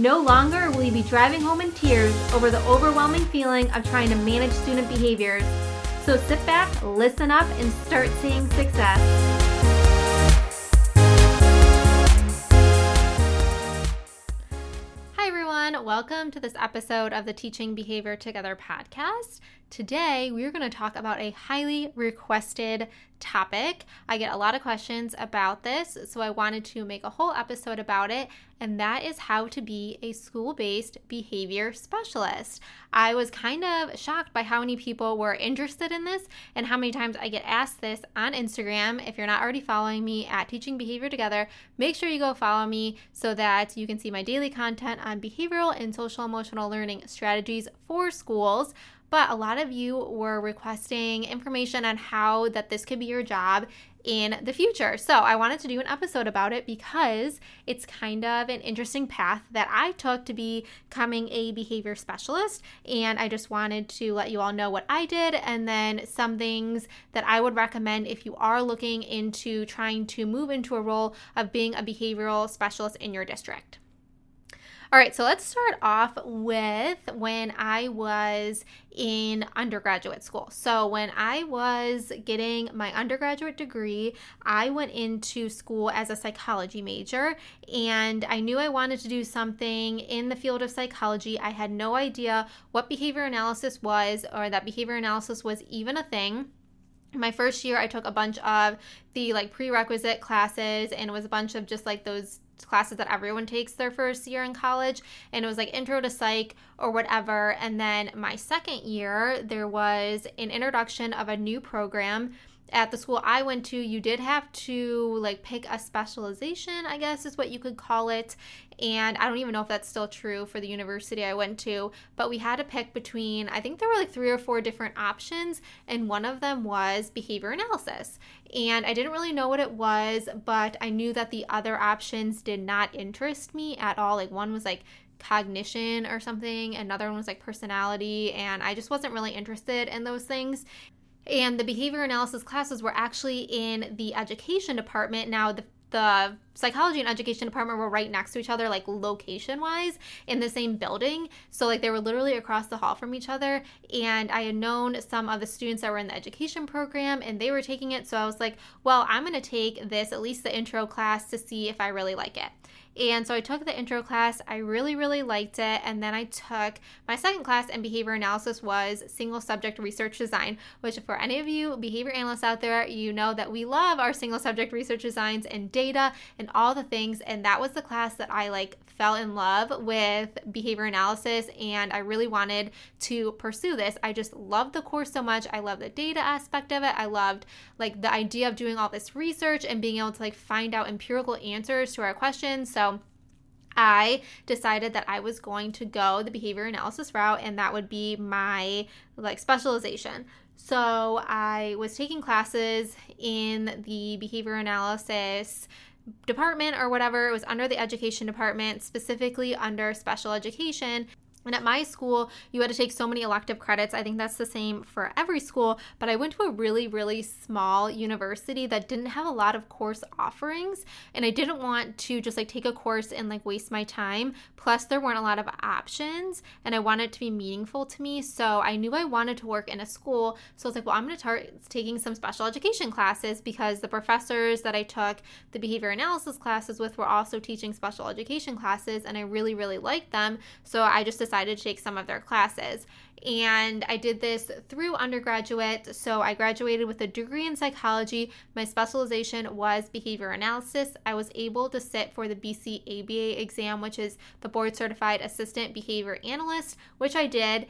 No longer will you be driving home in tears over the overwhelming feeling of trying to manage student behaviors. So sit back, listen up, and start seeing success. Hi, everyone. Welcome to this episode of the Teaching Behavior Together podcast. Today, we're going to talk about a highly requested topic. I get a lot of questions about this, so I wanted to make a whole episode about it, and that is how to be a school based behavior specialist. I was kind of shocked by how many people were interested in this and how many times I get asked this on Instagram. If you're not already following me at Teaching Behavior Together, make sure you go follow me so that you can see my daily content on behavioral and social emotional learning strategies for schools but a lot of you were requesting information on how that this could be your job in the future. So, I wanted to do an episode about it because it's kind of an interesting path that I took to becoming a behavior specialist. And I just wanted to let you all know what I did and then some things that I would recommend if you are looking into trying to move into a role of being a behavioral specialist in your district. All right, so let's start off with when I was in undergraduate school. So, when I was getting my undergraduate degree, I went into school as a psychology major and I knew I wanted to do something in the field of psychology. I had no idea what behavior analysis was or that behavior analysis was even a thing my first year i took a bunch of the like prerequisite classes and it was a bunch of just like those classes that everyone takes their first year in college and it was like intro to psych or whatever. And then my second year there was an introduction of a new program at the school I went to, you did have to like pick a specialization, I guess is what you could call it. And I don't even know if that's still true for the university I went to, but we had to pick between, I think there were like three or four different options, and one of them was behavior analysis. And I didn't really know what it was, but I knew that the other options did not interest me at all. Like one was like cognition or something, another one was like personality, and I just wasn't really interested in those things. And the behavior analysis classes were actually in the education department. Now, the the psychology and education department were right next to each other like location wise in the same building. So like they were literally across the hall from each other. And i had known some of the students that were in the education program and they were taking it. So i was like well i'm going to take this at least the intro class to see if i really like it and so I took the intro class. I really, really liked it. And then I took my second class in behavior analysis was single subject research design, which for any of you behavior analysts out there, you know that we love our single subject research designs and data and all the things. And that was the class that I like fell in love with behavior analysis and I really wanted to pursue this. I just loved the course so much. I love the data aspect of it. I loved like the idea of doing all this research and being able to like find out empirical answers to our questions. So I decided that I was going to go the behavior analysis route and that would be my like specialization. So I was taking classes in the behavior analysis department or whatever. It was under the education department, specifically under special education. And at my school, you had to take so many elective credits. I think that's the same for every school, but I went to a really, really small university that didn't have a lot of course offerings. And I didn't want to just like take a course and like waste my time. Plus, there weren't a lot of options, and I wanted it to be meaningful to me. So I knew I wanted to work in a school. So I was like, well, I'm going to start taking some special education classes because the professors that I took the behavior analysis classes with were also teaching special education classes, and I really, really liked them. So I just decided to take some of their classes. And I did this through undergraduate. So I graduated with a degree in psychology. My specialization was behavior analysis. I was able to sit for the BCaBA exam, which is the board certified assistant behavior analyst, which I did.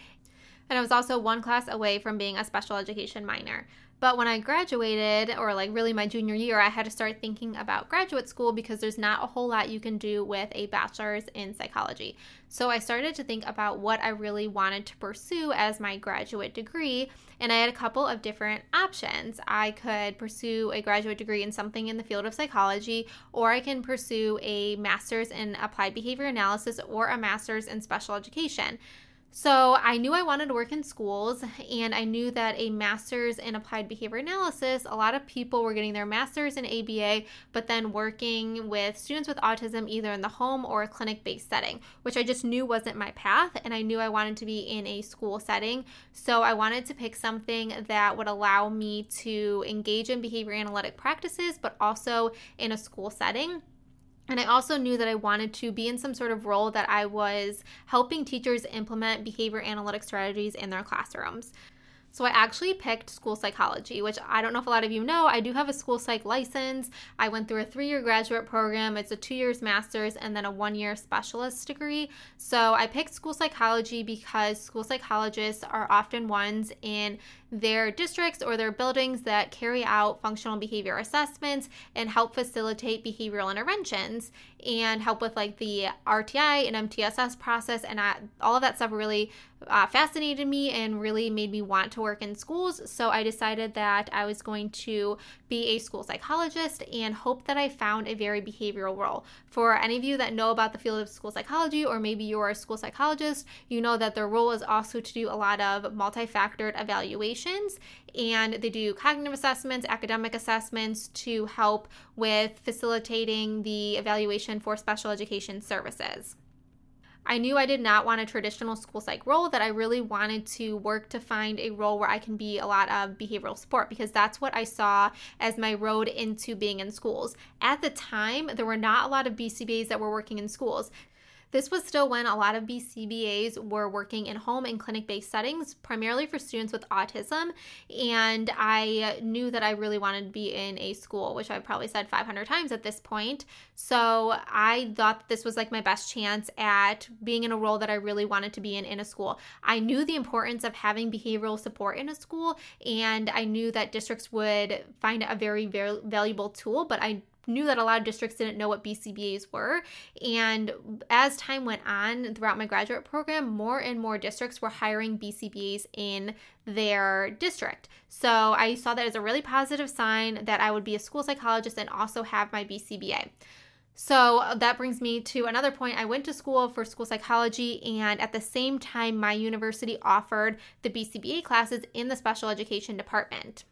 And I was also one class away from being a special education minor. But when I graduated, or like really my junior year, I had to start thinking about graduate school because there's not a whole lot you can do with a bachelor's in psychology. So I started to think about what I really wanted to pursue as my graduate degree, and I had a couple of different options. I could pursue a graduate degree in something in the field of psychology, or I can pursue a master's in applied behavior analysis or a master's in special education. So I knew I wanted to work in schools, and I knew that a master's in applied behavior analysis, a lot of people were getting their master's in ABA, but then working with students with autism either in the home or a clinic based setting, which I just knew wasn't my path. And I knew I wanted to be in a school setting. So I wanted to pick something that would allow me to engage in behavior analytic practices, but also in a school setting. And I also knew that I wanted to be in some sort of role that I was helping teachers implement behavior analytic strategies in their classrooms. So I actually picked school psychology, which I don't know if a lot of you know. I do have a school psych license. I went through a three year graduate program, it's a two years master's, and then a one year specialist degree. So I picked school psychology because school psychologists are often ones in their districts or their buildings that carry out functional behavior assessments and help facilitate behavioral interventions and help with like the RTI and MTSS process. And I, all of that stuff really uh, fascinated me and really made me want to work in schools. So I decided that I was going to be a school psychologist and hope that I found a very behavioral role. For any of you that know about the field of school psychology, or maybe you're a school psychologist, you know that their role is also to do a lot of multifactored evaluations and they do cognitive assessments, academic assessments to help with facilitating the evaluation for special education services. I knew I did not want a traditional school psych role, that I really wanted to work to find a role where I can be a lot of behavioral support because that's what I saw as my road into being in schools. At the time, there were not a lot of BCBAs that were working in schools. This was still when a lot of BCBAs were working in home and clinic based settings, primarily for students with autism. And I knew that I really wanted to be in a school, which I've probably said 500 times at this point. So I thought this was like my best chance at being in a role that I really wanted to be in in a school. I knew the importance of having behavioral support in a school, and I knew that districts would find it a very, very valuable tool, but I knew that a lot of districts didn't know what BCBAs were. And as time went on throughout my graduate program, more and more districts were hiring BCBAs in their district. So I saw that as a really positive sign that I would be a school psychologist and also have my BCBA. So that brings me to another point. I went to school for school psychology, and at the same time, my university offered the BCBA classes in the special education department.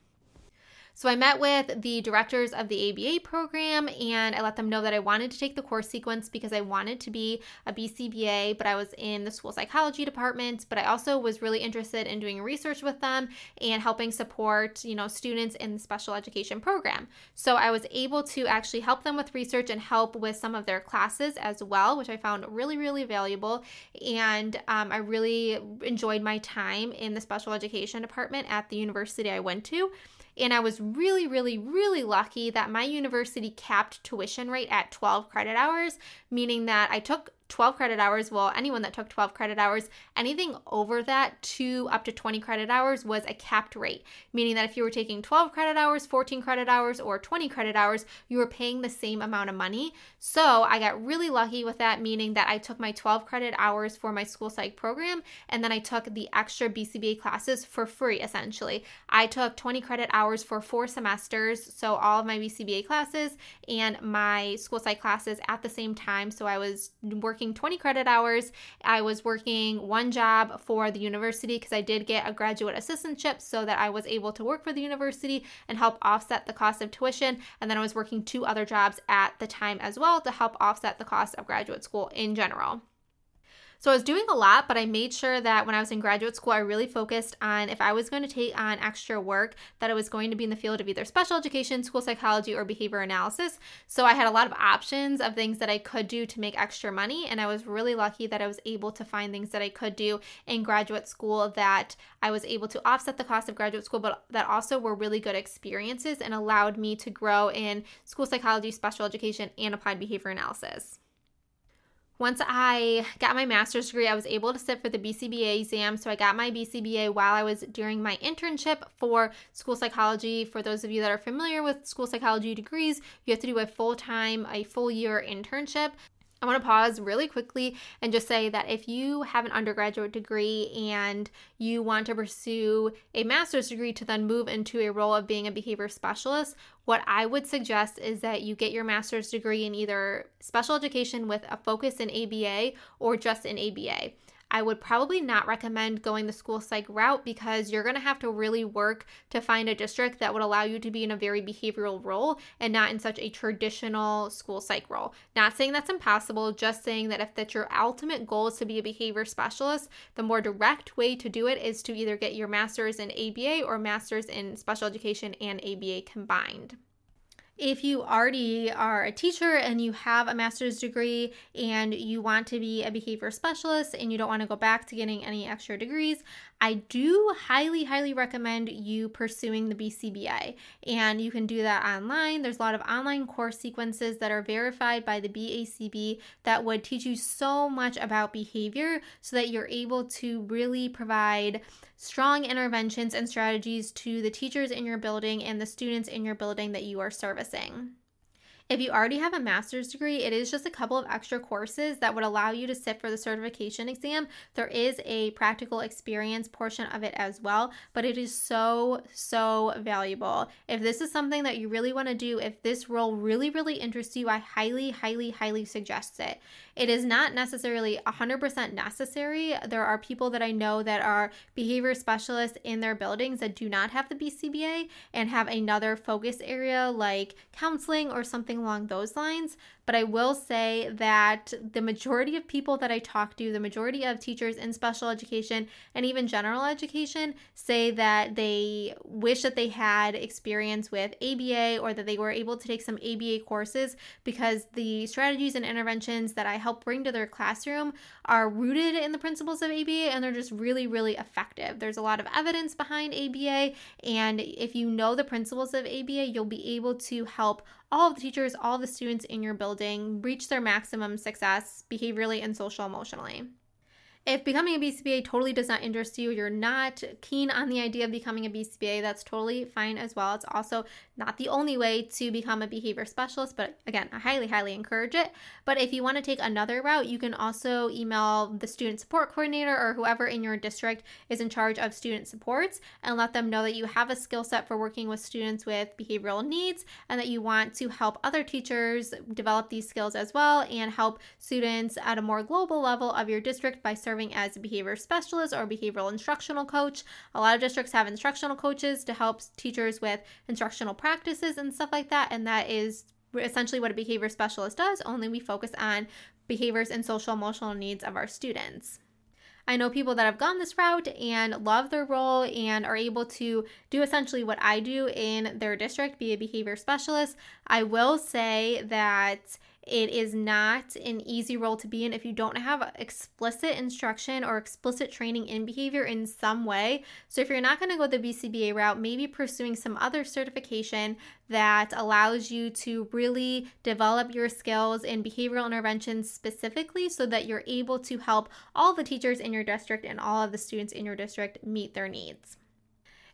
So I met with the directors of the ABA program and I let them know that I wanted to take the course sequence because I wanted to be a BCBA, but I was in the school psychology department, but I also was really interested in doing research with them and helping support, you know, students in the special education program. So I was able to actually help them with research and help with some of their classes as well, which I found really, really valuable. And um, I really enjoyed my time in the special education department at the university I went to. And I was really, really, really lucky that my university capped tuition rate at 12 credit hours, meaning that I took 12 credit hours, well, anyone that took 12 credit hours, anything over that to up to 20 credit hours was a capped rate, meaning that if you were taking 12 credit hours, 14 credit hours, or 20 credit hours, you were paying the same amount of money. So I got really lucky with that, meaning that I took my 12 credit hours for my school psych program and then I took the extra BCBA classes for free essentially. I took 20 credit hours for four semesters, so all of my BCBA classes and my school psych classes at the same time. So I was working working 20 credit hours. I was working one job for the university because I did get a graduate assistantship so that I was able to work for the university and help offset the cost of tuition. And then I was working two other jobs at the time as well to help offset the cost of graduate school in general. So I was doing a lot, but I made sure that when I was in graduate school, I really focused on if I was going to take on extra work, that it was going to be in the field of either special education, school psychology, or behavior analysis. So I had a lot of options of things that I could do to make extra money. And I was really lucky that I was able to find things that I could do in graduate school that I was able to offset the cost of graduate school, but that also were really good experiences and allowed me to grow in school psychology, special education, and applied behavior analysis. Once I got my master's degree, I was able to sit for the BCBA exam. So I got my BCBA while I was during my internship for school psychology. For those of you that are familiar with school psychology degrees, you have to do a full time, a full year internship. I want to pause really quickly and just say that if you have an undergraduate degree and you want to pursue a master's degree to then move into a role of being a behavior specialist, what I would suggest is that you get your master's degree in either special education with a focus in ABA or just in ABA. I would probably not recommend going the school psych route because you're going to have to really work to find a district that would allow you to be in a very behavioral role and not in such a traditional school psych role. Not saying that's impossible, just saying that if that's your ultimate goal is to be a behavior specialist, the more direct way to do it is to either get your master's in ABA or master's in special education and ABA combined. If you already are a teacher and you have a master's degree and you want to be a behavior specialist and you don't want to go back to getting any extra degrees, I do highly, highly recommend you pursuing the BCBA. And you can do that online. There's a lot of online course sequences that are verified by the BACB that would teach you so much about behavior so that you're able to really provide strong interventions and strategies to the teachers in your building and the students in your building that you are servicing processing. If you already have a master's degree, it is just a couple of extra courses that would allow you to sit for the certification exam. There is a practical experience portion of it as well, but it is so, so valuable. If this is something that you really want to do, if this role really, really interests you, I highly, highly, highly suggest it. It is not necessarily 100% necessary. There are people that I know that are behavior specialists in their buildings that do not have the BCBA and have another focus area like counseling or something along those lines. But I will say that the majority of people that I talk to, the majority of teachers in special education and even general education, say that they wish that they had experience with ABA or that they were able to take some ABA courses because the strategies and interventions that I help bring to their classroom are rooted in the principles of ABA and they're just really, really effective. There's a lot of evidence behind ABA, and if you know the principles of ABA, you'll be able to help all of the teachers, all the students in your building reach their maximum success behaviorally and social emotionally. If becoming a BCBA totally does not interest you, you're not keen on the idea of becoming a BCBA, that's totally fine as well. It's also not the only way to become a behavior specialist, but again, I highly, highly encourage it. But if you want to take another route, you can also email the student support coordinator or whoever in your district is in charge of student supports and let them know that you have a skill set for working with students with behavioral needs and that you want to help other teachers develop these skills as well and help students at a more global level of your district by serving as a behavior specialist or behavioral instructional coach. A lot of districts have instructional coaches to help teachers with instructional practices and stuff like that. And that is essentially what a behavior specialist does, only we focus on behaviors and social emotional needs of our students. I know people that have gone this route and love their role and are able to do essentially what I do in their district, be a behavior specialist. I will say that it is not an easy role to be in if you don't have explicit instruction or explicit training in behavior in some way. So, if you're not going to go the BCBA route, maybe pursuing some other certification that allows you to really develop your skills in behavioral interventions specifically so that you're able to help all the teachers in your district and all of the students in your district meet their needs.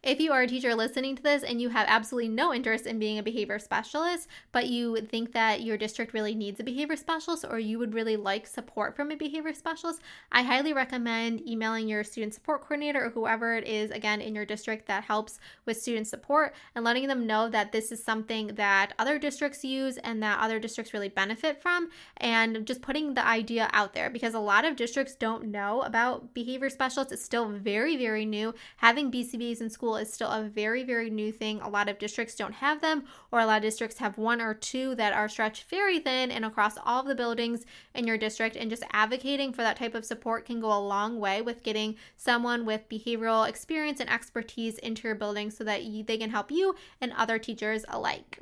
If you are a teacher listening to this and you have absolutely no interest in being a behavior specialist, but you think that your district really needs a behavior specialist or you would really like support from a behavior specialist, I highly recommend emailing your student support coordinator or whoever it is, again, in your district that helps with student support and letting them know that this is something that other districts use and that other districts really benefit from and just putting the idea out there because a lot of districts don't know about behavior specialists. It's still very, very new. Having BCBs in school is still a very, very new thing. A lot of districts don't have them, or a lot of districts have one or two that are stretched very thin and across all of the buildings in your district. And just advocating for that type of support can go a long way with getting someone with behavioral experience and expertise into your building so that you, they can help you and other teachers alike.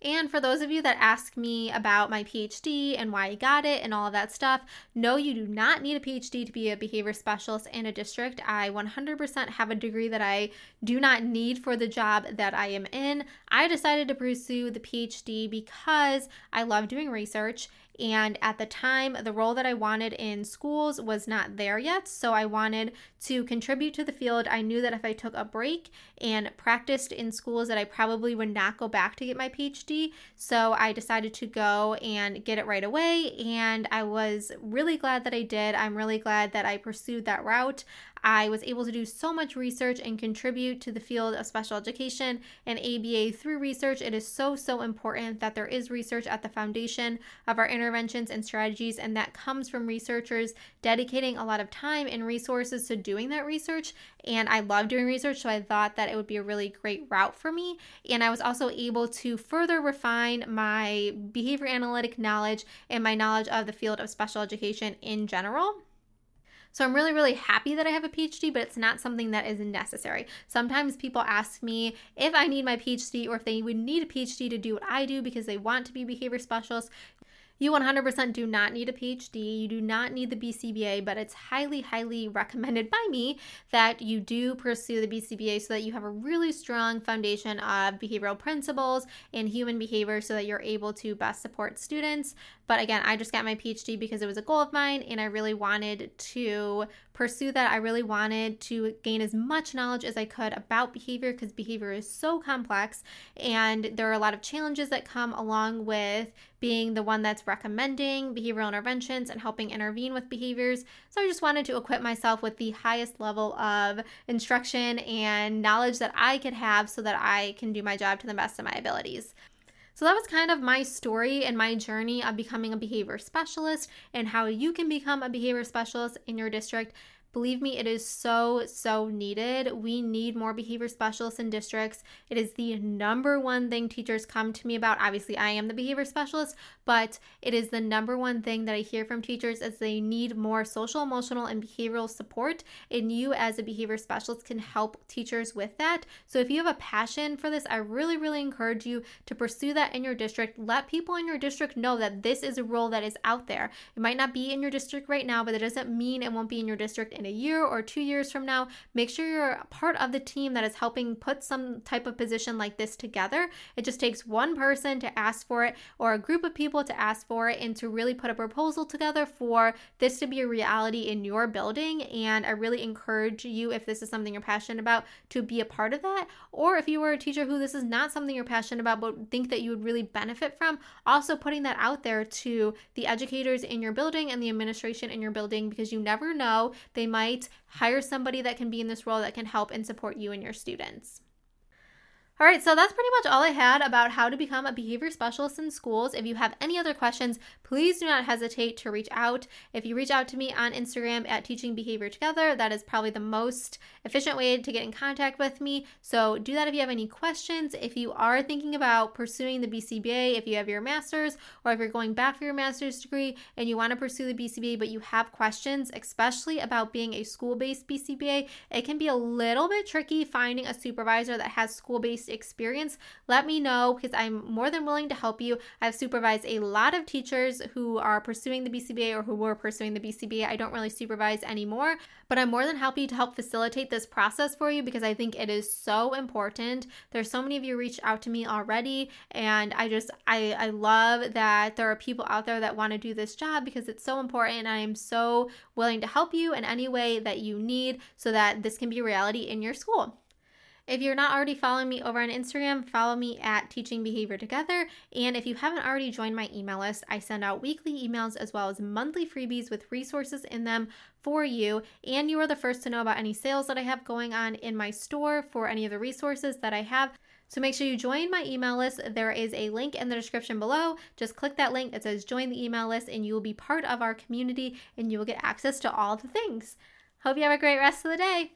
And for those of you that ask me about my PhD and why I got it and all of that stuff, no, you do not need a PhD to be a behavior specialist in a district. I 100% have a degree that I do not need for the job that I am in. I decided to pursue the PhD because I love doing research And at the time, the role that I wanted in schools was not there yet. So I wanted to contribute to the field. I knew that if I took a break and practiced in schools, that I probably would not go back to get my PhD. So I decided to go and get it right away. And I was really glad that I did. I'm really glad that I pursued that route. I was able to do so much research and contribute to the field of special education and ABA through research. It is so, so important that there is research at the foundation of our interventions and strategies, and that comes from researchers dedicating a lot of time and resources to doing that research. And I love doing research, so I thought that it would be a really great route for me. And I was also able to further refine my behavior analytic knowledge and my knowledge of the field of special education in general. So I'm really, really happy that I have a PhD, but it's not something that is necessary. Sometimes people ask me if I need my PhD or if they would need a PhD to do what I do because they want to be behavior specialists. You 100% do not need a PhD. You do not need the BCBA, but it's highly, highly recommended by me that you do pursue the BCBA so that you have a really strong foundation of behavioral principles and human behavior so that you're able to best support students. But again, I just got my PhD because it was a goal of mine and I really wanted to pursue that. I really wanted to gain as much knowledge as I could about behavior because behavior is so complex and there are a lot of challenges that come along with being the one that's recommending behavioral interventions and helping intervene with behaviors. So I just wanted to equip myself with the highest level of instruction and knowledge that I could have so that I can do my job to the best of my abilities. So that was kind of my story and my journey of becoming a behavior specialist and how you can become a behavior specialist in your district Believe me, it is so, so needed. We need more behavior specialists in districts. It is the number one thing teachers come to me about. Obviously, I am the behavior specialist, but it is the number one thing that I hear from teachers is they need more social, emotional, and behavioral support. And you, as a behavior specialist, can help teachers with that. So if you have a passion for this, I really, really encourage you to pursue that in your district. Let people in your district know that this is a role that is out there. It might not be in your district right now, but it doesn't mean it won't be in your district in a year or two years from now, make sure you're part of the team that is helping put some type of position like this together. It just takes one person to ask for it or a group of people to ask for it and to really put a proposal together for this to be a reality in your building. And I really encourage you, if this is something you're passionate about, to be a part of that. Or if you were a teacher who this is not something you're passionate about but think that you would really benefit from, also putting that out there to the educators in your building and the administration in your building because you never know. They might hire somebody that can be in this role that can help and support you and your students. All right, so that's pretty much all I had about how to become a behavior specialist in schools. If you have any other questions, please do not hesitate to reach out. If you reach out to me on Instagram at Teaching Behavior Together, that is probably the most efficient way to get in contact with me. So do that if you have any questions. If you are thinking about pursuing the BCBA, if you have your master's, or if you're going back for your master's degree and you want to pursue the BCBA, but you have questions, especially about being a school based BCBA, it can be a little bit tricky finding a supervisor that has school based experience, let me know because I'm more than willing to help you. I've supervised a lot of teachers who are pursuing the BCBA or who were pursuing the BCBA. I don't really supervise anymore, but I'm more than happy to help facilitate this process for you because I think it is so important. There's so many of you reached out to me already, and I just I I love that there are people out there that want to do this job because it's so important. I am so willing to help you in any way that you need so that this can be reality in your school. If you're not already following me over on Instagram, follow me at Teaching Behavior Together. And if you haven't already joined my email list, I send out weekly emails as well as monthly freebies with resources in them for you. And you are the first to know about any sales that I have going on in my store for any of the resources that I have. So make sure you join my email list. There is a link in the description below. Just click that link It says join the email list, and you will be part of our community and you will get access to all the things. Hope you have a great rest of the day.